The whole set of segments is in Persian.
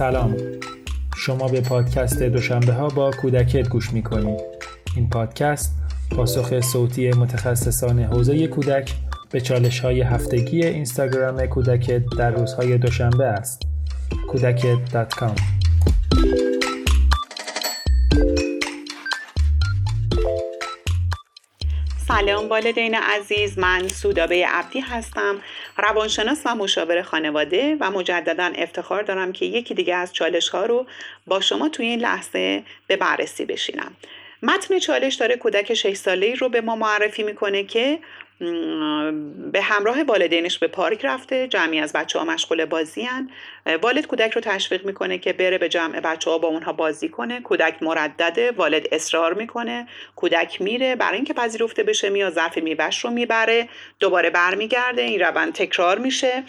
سلام. شما به پادکست دوشنبه ها با کودکت گوش می کنید این پادکست پاسخ صوتی متخصصان حوزه کودک به چالش های هفتگی اینستاگرام کودکت در روزهای دوشنبه است. کودکت.com سلام والدین عزیز من سودابه عبدی هستم روانشناس و مشاور خانواده و مجددا افتخار دارم که یکی دیگه از چالش ها رو با شما توی این لحظه به بررسی بشینم. متن چالش داره کودک 6 ساله رو به ما معرفی می‌کنه که به همراه والدینش به پارک رفته. جمعی از بچه ها مشغول بازی هن. والد کودک رو تشویق می‌کنه که بره به جمع بچه ها با اونها بازی کنه. کودک مردده والد اصرار می‌کنه. کودک میره. برای اینکه پذیرفته بشه میاد ظرف میوش رو می‌بره. دوباره برمیگرده. این روند تکرار میشه.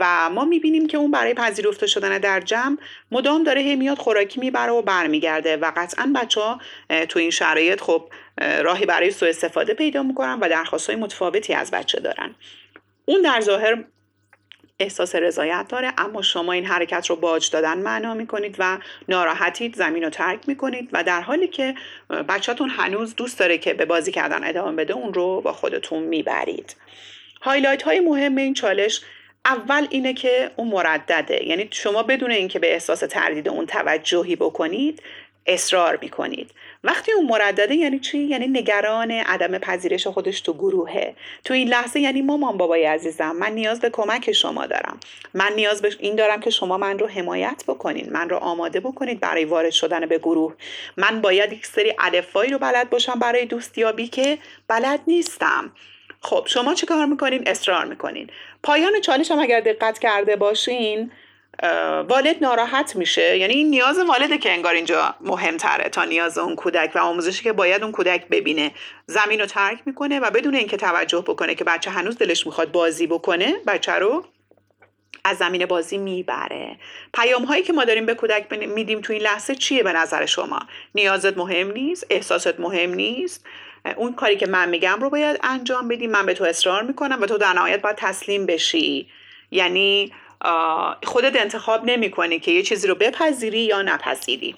و ما می‌بینیم که اون برای پذیرفته شدن در جمع مدام داره هی میاد خوراکی می‌بره و برمیگرده. و قطعا بچه ها تو این شرایط خب راهی برای سوء استفاده پیدا می‌کنن و درخواست های متفاوتی از بچه دارن. اون در ظاهر احساس رضایت داره اما شما این حرکت رو باج دادن معنا می‌کنید و ناراحتید زمین رو ترک می‌کنید و در حالی که بچهتون هنوز دوست داره که به بازی کردن ادامه بده اون رو با خودتون می‌برید. هایلایت های مهم این چالش اول اینه که اون مردده. یعنی شما بدون اینکه به احساس تردید اون توجهی بکنید اصرار می‌کنید. وقتی اون مردده یعنی چی؟ یعنی نگران عدم پذیرش خودش تو گروهه. تو این لحظه یعنی مامان بابای عزیزم من نیاز به کمک شما دارم. من نیاز به این دارم که شما من رو حمایت بکنید من رو آماده بکنید برای وارد شدن به گروه. من باید یک سری الفایی رو بلد باشم برای دوستیابی که بلد نیستم. خب شما چه کار می‌کنین؟ اصرار می‌کنین. پایان چالش هم اگر دقت کرده باشین والد ناراحت میشه. یعنی این نیاز والده که انگار اینجا مهمتره تا نیاز اون کودک و آموزشی که باید اون کودک ببینه. زمین رو ترک می‌کنه و بدون اینکه توجه بکنه که بچه هنوز دلش می‌خواد بازی بکنه بچه رو از زمین بازی می‌بره. پیام هایی که ما داریم به کودک میدیم تو این لحظه چیه به نظر شما؟ نیازت مهم نیست؟ احساست مهم نیست؟ اون کاری که من میگم رو باید انجام بدی. من به تو اصرار می‌کنم و تو در نهایت باید تسلیم بشی. یعنی خودت انتخاب نمی کنی که یه چیزی رو بپذیری یا نپذیری.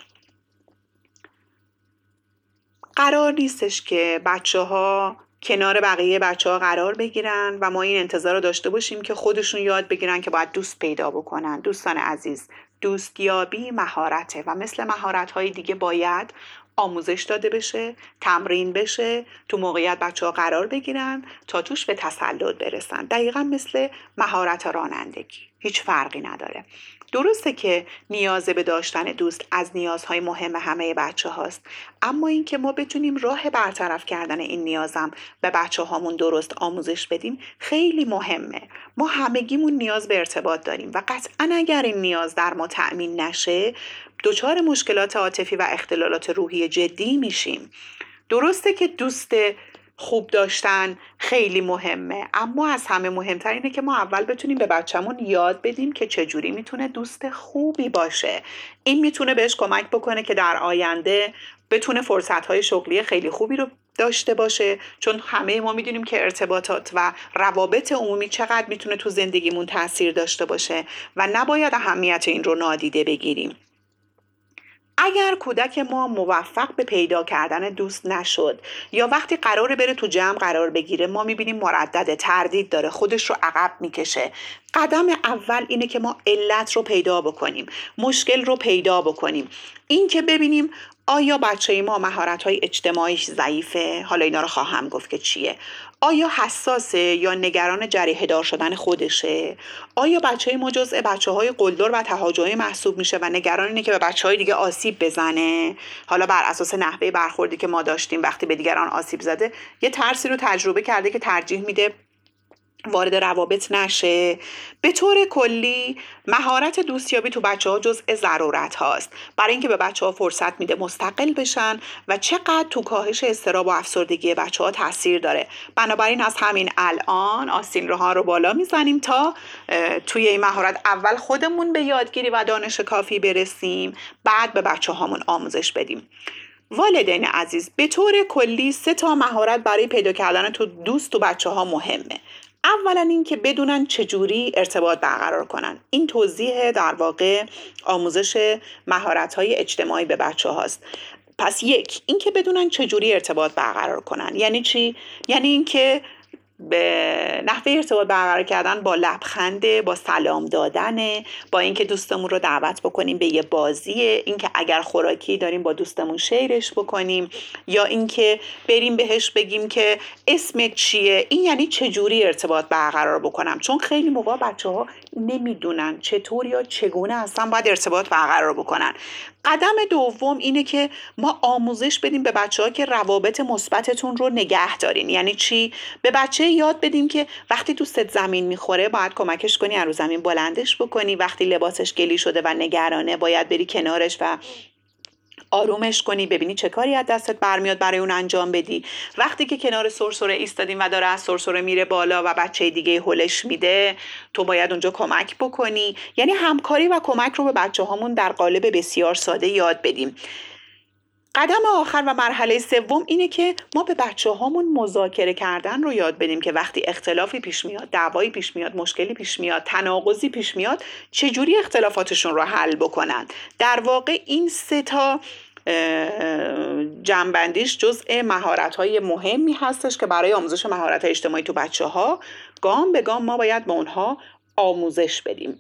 قرار نیستش که بچه ها کنار بقیه بچه ها قرار بگیرن و ما این انتظار رو داشته باشیم که خودشون یاد بگیرن که باید دوست پیدا بکنن. دوستان عزیز دوستیابی مهارته و مثل مهارت های دیگه باید آموزش داده بشه تمرین بشه تو موقعیت بچه ها قرار بگیرن تا توش به تسلط برسن. دقیقا مثل مهارت رانندگی. هیچ فرقی نداره. درسته که نیاز به داشتن دوست از نیازهای مهم همه بچه هاست اما اینکه ما بتونیم راه برطرف کردن این نیازم به بچه هامون درست آموزش بدیم خیلی مهمه. ما همگیمون نیاز به ارتباط داریم و قطعا اگر این نیاز در ما تأمین نشه دچار مشکلات عاطفی و اختلالات روحی جدی میشیم. درسته که دوست خوب داشتن خیلی مهمه. اما از همه مهمتر اینه که ما اول بتونیم به بچهمون یاد بدیم که چجوری می‌تونه دوست خوبی باشه. این می‌تونه بهش کمک بکنه که در آینده بتونه فرصتهای شغلی خیلی خوبی رو داشته باشه. چون همه ما می‌دونیم که ارتباطات و روابط عمومی چقدر می‌تونه تو زندگیمون تاثیر داشته باشه و نباید اهمیت این رو نادیده بگیریم. اگر کودک ما موفق به پیدا کردن دوست نشد یا وقتی قراره بره تو جمع قرار بگیره ما می‌بینیم مردد تردید داره خودش رو عقب می‌کشه. قدم اول اینه که ما علت رو پیدا بکنیم مشکل رو پیدا بکنیم. این که ببینیم آیا بچه ما مهارت های اجتماعیش ضعیفه؟ حالا اینا رو خواهم گفت که چیه. آیا حساسه یا نگران جریه دار شدن خودشه؟ آیا بچه ما جزء بچه های قلدر و تهاجمی محسوب میشه و نگران اینه که به بچه های دیگه آسیب بزنه؟ حالا بر اساس نحوه برخوردی که ما داشتیم وقتی به دیگران آسیب زده یه ترسی رو تجربه کرده که ترجیح میده وارد روابط نشه. به طور کلی مهارت دوستیابی تو بچه ها جزء ضرورت هاست. برای اینکه به بچه ها فرصت میده مستقل بشن و چقدر تو کاهش استراب و افسردگی بچه ها تاثیر داره. بنابراین از همین الان آستین روها رو بالا می‌زنیم تا توی این مهارت اول خودمون به یادگیری و دانش کافی برسیم بعد به بچه هامون آموزش بدیم. والدین عزیز به طور کلی سه تا مهارت برای پیدا کردن تو دوست و بچه ها مهمه. اولا اینکه بدونن چجوری ارتباط برقرار کنن. این توضیح در واقع آموزش مهارت های اجتماعی به بچه هاست. پس یک اینکه بدونن چجوری ارتباط برقرار کنن. یعنی چی؟ یعنی اینکه به نحوه ارتباط برقرار کردن با لبخنده با سلام دادن با اینکه دوستمون رو دعوت بکنیم به یه بازیه. اینکه اگر خوراکی داریم با دوستمون شیرش بکنیم. یا اینکه بریم بهش بگیم که اسمت چیه؟ این یعنی چجوری ارتباط برقرار بکنم؟ چون خیلی موقع بچه ها نمی‌دونن چطور یا چگونه اصلا باید ارتباط برقرار بکنن. قدم دوم اینه که ما آموزش بدیم به بچه ها که روابط مثبتتون رو نگه دارین. یعنی چی؟ به بچه یاد بدیم که وقتی دوستت زمین می‌خوره باید کمکش کنی از زمین بلندش بکنی. وقتی لباسش گلی شده و نگرانه باید بری کنارش و آرومش کنی ببینی چه کاری از دستت برمیاد برای اون انجام بدی. وقتی که کنار سرسره ایستادیم و داره از سرسره میره بالا و بچه دیگه هلش میده تو باید اونجا کمک بکنی. یعنی همکاری و کمک رو به بچه هامون در قالب بسیار ساده یاد بدیم. قدم آخر و مرحله سوم اینه که ما به بچه هامون مذاکره کردن رو یاد بدیم که وقتی اختلافی پیش میاد دعوایی پیش میاد مشکلی پیش میاد تناقضی پیش میاد چجوری اختلافاتشون رو حل بکنن؟ در واقع این سه تا جنبندیش جزء مهارت های مهمی هستش که برای آموزش مهارت اجتماعی تو بچه ها گام به گام ما باید به اونها آموزش بدیم.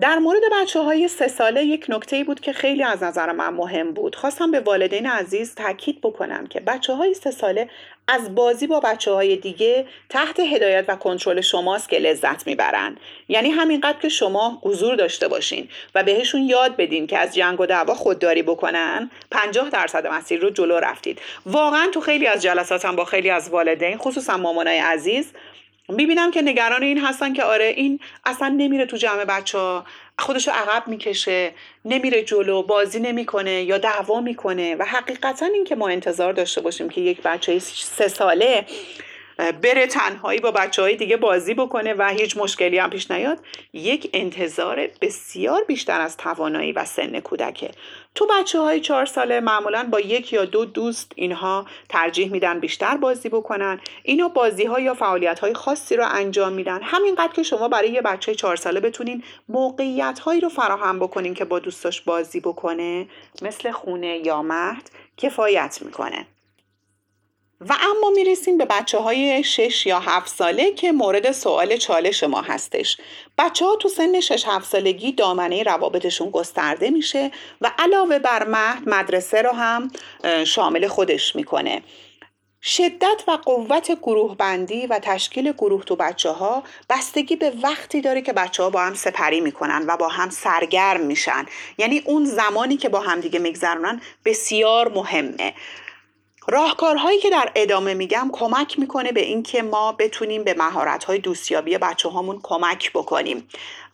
در مورد بچه های سه ساله یک نکته بود که خیلی از نظر من مهم بود. خواستم به والدین عزیز تاکید بکنم که بچه های سه ساله از بازی با بچه های دیگه تحت هدایت و کنترل شماست که لذت می‌برن. یعنی همینقدر که شما حضور داشته باشین و بهشون یاد بدین که از جنگ و دعوا خودداری بکنن 50 درصد مسیر رو جلو رفتید. واقعا تو خیلی از جلساتم با خیلی از والدین خصوصا مامانای عزیز می‌بینم که نگران این هستن که آره این اصلا نمیره تو جمع بچه ها خودشو عقب می‌کشه نمیره جلو بازی نمی‌کنه یا دعوا می‌کنه. و حقیقتا این که ما انتظار داشته باشیم که یک بچه سه ساله بره تنهایی با بچه های دیگه بازی بکنه و هیچ مشکلی هم پیش نیاد. یک انتظار بسیار بیشتر از توانایی و سن کودکه. تو بچه های چهار ساله معمولا با یک یا دو دوست اینها ترجیح میدن بیشتر بازی بکنن. اینا بازی ها یا فعالیت های خاصی رو انجام میدن. همینقدر که شما برای یه بچه چهار ساله بتونین موقعیت هایی رو فراهم بکنین که با دوستاش بازی بکنه مثل خونه یا مهد کفایت می‌کنه. و اما می‌رسیم به بچه های 6 یا 7 ساله که مورد سوال چالش ما هستش. بچه ها تو سن 6 7 سالگی دامنه روابطشون گسترده میشه و علاوه بر مهد مدرسه رو هم شامل خودش می‌کنه. شدت و قوت گروه بندی و تشکیل گروه تو بچه ها بستگی به وقتی داره که بچه ها با هم سپری می‌کنن و با هم سرگرم میشن. یعنی اون زمانی که با هم دیگه میگذرونن بسیار مهمه. راهکارهایی که در ادامه میگم کمک می‌کنه به اینکه ما بتونیم به مهارت‌های دوستیابی بچه هامون کمک بکنیم.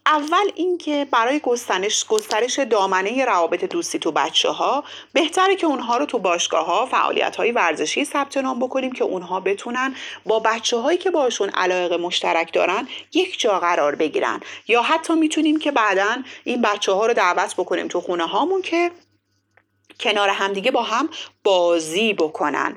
اول اینکه برای گسترش گسترش دامنه روابط دوستی تو بچه ها بهتره که اونها رو تو باشگاه ها فعالیت های ورزشی ثبت نام بکنیم که اونها بتونن با بچه هایی که باشون علاقه مشترک دارن یک جا قرار بگیرن. یا حتی می‌تونیم که بعدا این بچه ها رو دعوت بکنیم تو خونه هامون که کنار همدیگه با هم بازی بکنن.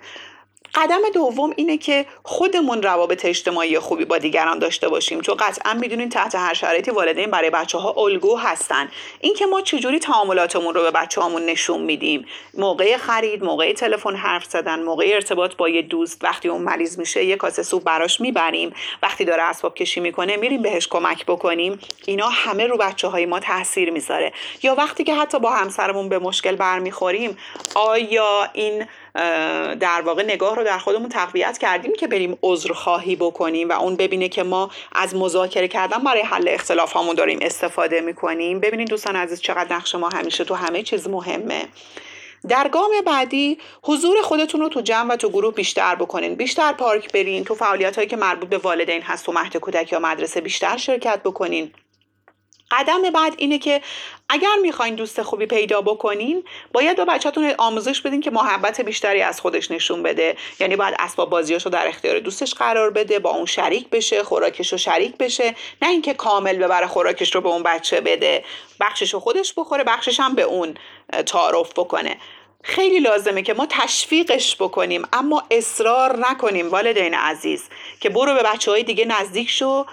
قدم دوم اینه که خودمون روابط اجتماعی خوبی با دیگران داشته باشیم. چون قطعا می‌دونین تحت هر شرایطی والدین برای بچه ها الگو هستن. اینکه ما چجوری تعاملاتمون رو به بچه هامون نشون میدیم. موقع خرید موقع تلفن حرف زدن موقع ارتباط با یه دوست وقتی اون مریض میشه یه کاسه سوپ براش می‌بریم. وقتی داره اسباب کشی می‌کنه میریم بهش کمک بکنیم. اینا همه رو بچه های ما تاثیر می‌ذاره. یا وقتی که حتی با همسرمون به مشکل برمیخوریم آیا این در واقع نگاه رو در خودمون تقویت کردیم که بریم عذر خواهی بکنیم و اون ببینه که ما از مذاکره کردن برای حل اختلاف هامون داریم استفاده می‌کنیم. ببینید دوستان عزیز چقدر نقش ما همیشه تو همه چیز مهمه. در گام بعدی حضور خودتون رو تو جمع و تو گروه بیشتر بکنین. بیشتر پارک برین. تو فعالیت هایی که مربوط به والدین هست تو مهد کودک یا مدرسه بیشتر شرکت بکنین. قدم بعد اینه که اگر می‌خواین دوست خوبی پیدا بکنین باید به بچهتون آموزش بدین که محبت بیشتری از خودش نشون بده. یعنی باید اسباب بازیاشو در اختیار دوستش قرار بده با اون شریک بشه خوراکش رو شریک بشه. نه اینکه کامل ببره خوراکش رو به اون بچه بده. بخشش رو خودش بخوره بخشش هم به اون تعارف بکنه. خیلی لازمه که ما تشویقش بکنیم اما اصرار نکنیم والدین عزیز که برو به بچه های دیگه نزدیک شو.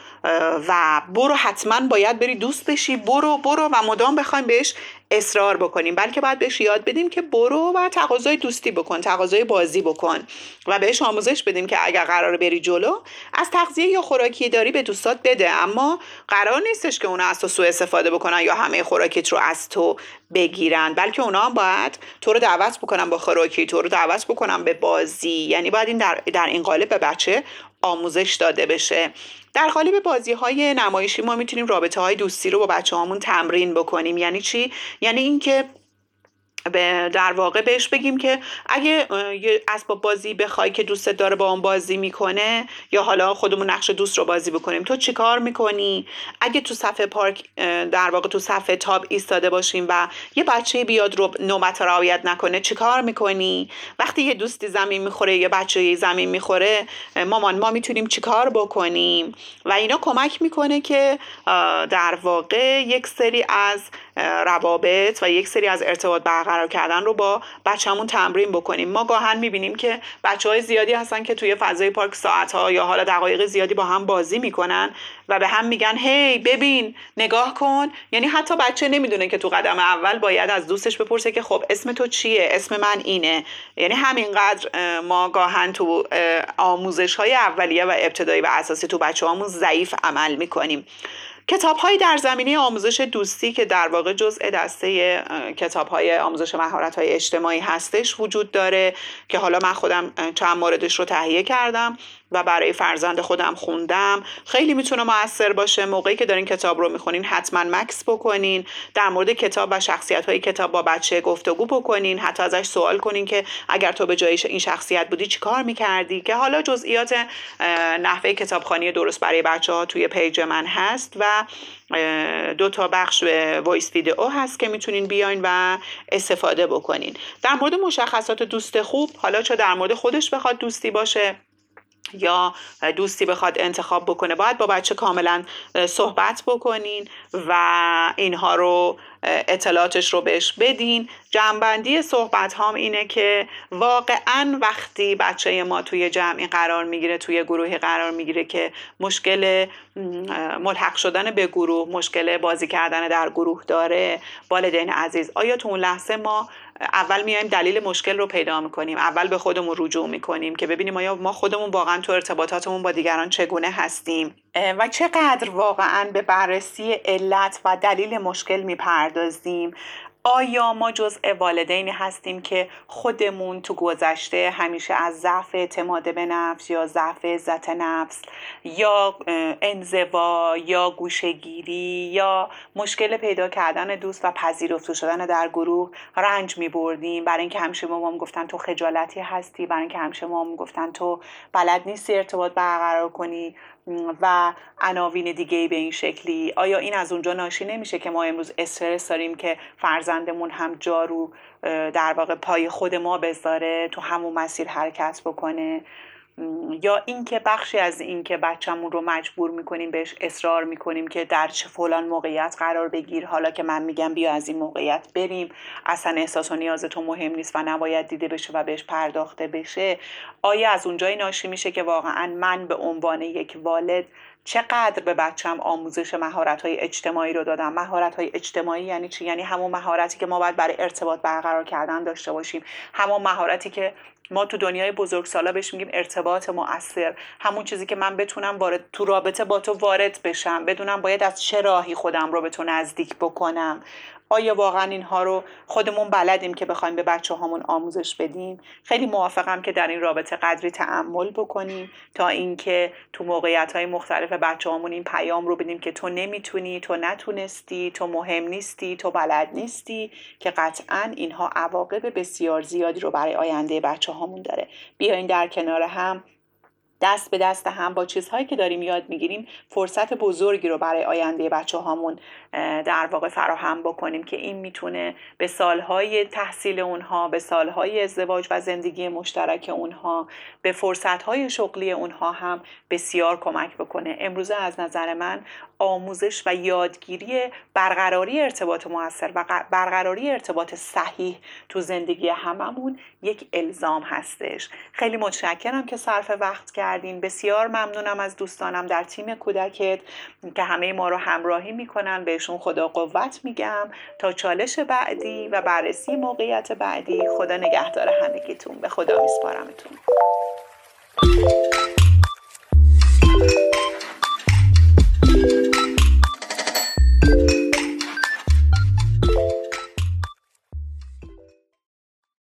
و برو حتما باید بری دوست بشی. برو برو و مدام بخوایم بهش اصرار بکنیم. بلکه باید بهش یاد بدیم که برو و تقاضای دوستی بکن تقاضای بازی بکن و بهش آموزش بدیم که اگر قرار بری جلو از تغذیه یا خوراکی داری به دوستات بده. اما قرار نیستش که اونا از تو سوء استفاده بکنن یا همه خوراکیت رو از تو بگیرن. بلکه اونا هم باید تو رو دعوت بکنن با خوراکی تو رو دعوت بکنن به بازی. یعنی باید این در, در این قالب به بچه آموزش داده بشه در قالب بازی های نمایشی ما می‌تونیم رابطه های دوستی رو با بچه هامون تمرین بکنیم یعنی چی؟ یعنی اینکه در واقع بهش بگیم که اگه یه اسباب بازی بخوای که دوستت داره با اون بازی می‌کنه یا حالا خودمون نقش دوست رو بازی بکنیم تو چیکار می‌کنی؟ اگه تو صفحه پارک در واقع تو صفحه تاب ایستاده باشیم و یه بچه بیاد رو نوبت رعایت نکنه چیکار می‌کنی؟ وقتی یه دوستی زمین می‌خوره یه بچه زمین می‌خوره مامان ما می‌تونیم چیکار بکنیم؟ و اینا کمک می‌کنه که در واقع یک سری از روابط و یک سری از ارتباط برقرار کردن رو با بچهمون تمرین بکنیم. ما گاهن می‌بینیم که بچه های زیادی هستن که توی فضای پارک ساعت ها یا حالا دقایق زیادی با هم بازی می‌کنن و به هم میگن هی ببین نگاه کن. یعنی حتی بچه نمی‌دونه که تو قدم اول باید از دوستش بپرسه که خب اسم تو چیه؟ اسم من اینه. یعنی همینقدر ما گاهن تو آموزش های اولیه و ابتدایی و اساسی تو بچه همون ضعیف عمل می‌کنیم. کتاب های در زمینه آموزش دوستی که در واقع جزء دسته کتاب های آموزش مهارت های اجتماعی هستش وجود داره که حالا من خودم چند موردش رو تهیه کردم. و برای فرزند خودم خوندم. خیلی می‌تونه موثر باشه. موقعی که دارین کتاب رو می‌خونین حتما مکس بکنین. در مورد کتاب و شخصیت های کتاب با بچه گفتگو بکنین. حتی ازش سوال کنین که اگر تو به جای این شخصیت بودی چی کار می‌کردی؟ که حالا جزئیات نحوه کتابخوانی درست برای بچه ها توی page من هست و دو تا بخش voice ویدئو هست که می‌تونین بیاین و استفاده بکنین. در مورد مشخصات دوست خوب حالا چه در مورد خودش بخواد دوستی باشه. یا دوستی بخواد انتخاب بکنه. باید با بچه کاملا صحبت بکنین و اینها رو اطلاعاتش رو بهش بدین. جمعبندی صحبت هام اینه که واقعا وقتی بچه ما توی جمعی قرار می‌گیره توی گروهی قرار می‌گیره که مشکل ملحق شدن به گروه مشکل بازی کردن در گروه داره والدین عزیز آیا تو اون لحظه ما اول میایم دلیل مشکل رو پیدا می‌کنیم. اول به خودمون رجوع می‌کنیم که ببینیم آیا ما خودمون واقعا تو ارتباطاتمون با دیگران چگونه هستیم. و چقدر واقعا به بررسی علت و دلیل مشکل می‌پردازیم. آیا ما جزء والدینی هستیم که خودمون تو گذشته همیشه از ضعف اعتماد به نفس یا ضعف عزت نفس یا انزوا یا گوشگیری یا مشکل پیدا کردن دوست و پذیرفته شدن در گروه رنج می بردیم برای اینکه همیشه ما هم گفتن تو خجالتی هستی برای اینکه همیشه ما هم گفتن تو بلد نیستی ارتباط برقرار کنی. و عناوین دیگه به این شکلی. آیا این از اونجا ناشی نمیشه که ما امروز استرس داریم که فرزندمون هم جارو در واقع پای خود ما بذاره تو همون مسیر حرکت بکنه؟ یا اینکه بخشی از اینکه بچه‌مون رو مجبور می‌کنیم بهش اصرار می‌کنیم که در چه فلان موقعیت قرار بگیر حالا که من میگم بیا از این موقعیت بریم. اصلا احساس و نیاز تو مهم نیست و نباید دیده بشه و بهش پرداخته بشه. آیا از اونجای ناشی میشه که واقعا من به عنوان یک والد چقدر به بچم آموزش مهارت های اجتماعی رو دادم؟ مهارت های اجتماعی یعنی چی؟ یعنی همون مهارتی که ما باید برای ارتباط برقرار کردن داشته باشیم. همون مهارتی که ما تو دنیای بزرگسالا بهش میگیم ارتباط مؤثر. همون چیزی که من بتونم وارد تو رابطه با تو وارد بشم. بدونم باید از چه راهی خودم رو به تو نزدیک بکنم. آیا واقعا اینها رو خودمون بلدیم که بخوایم به بچه هامون آموزش بدیم؟ خیلی موافقم که در این رابطه قدری تعمل بکنیم تا اینکه تو موقعیت های مختلف بچه هامون این پیام رو بدیم که تو نمی‌تونی تو نتونستی تو مهم نیستی تو بلد نیستی که قطعا اینها عواقب بسیار زیادی رو برای آینده بچه هامون داره. بیاین در کنار هم دست به دست هم با چیزهایی که داریم یاد می‌گیریم فرصت بزرگی رو برای آینده بچه هامون در واقع فراهم بکنیم که این می‌تونه به سالهای تحصیل اونها به سالهای ازدواج و زندگی مشترک اونها به فرصتهای شغلی اونها هم بسیار کمک بکنه. امروزه از نظر من آموزش و یادگیری برقراری ارتباط موثر و برقراری ارتباط صحیح تو زندگی هممون یک الزام هستش. خیلی متشکرم که صرف وقت کردین. بسیار ممنونم از دوستانم در تیم کودکت که همه ما رو همراهی می‌کنن. بهشون خدا قوت میگم. تا چالش بعدی و بررسی موقعیت بعدی خدا نگهدار همگیتون. به خدا میسپارمتون.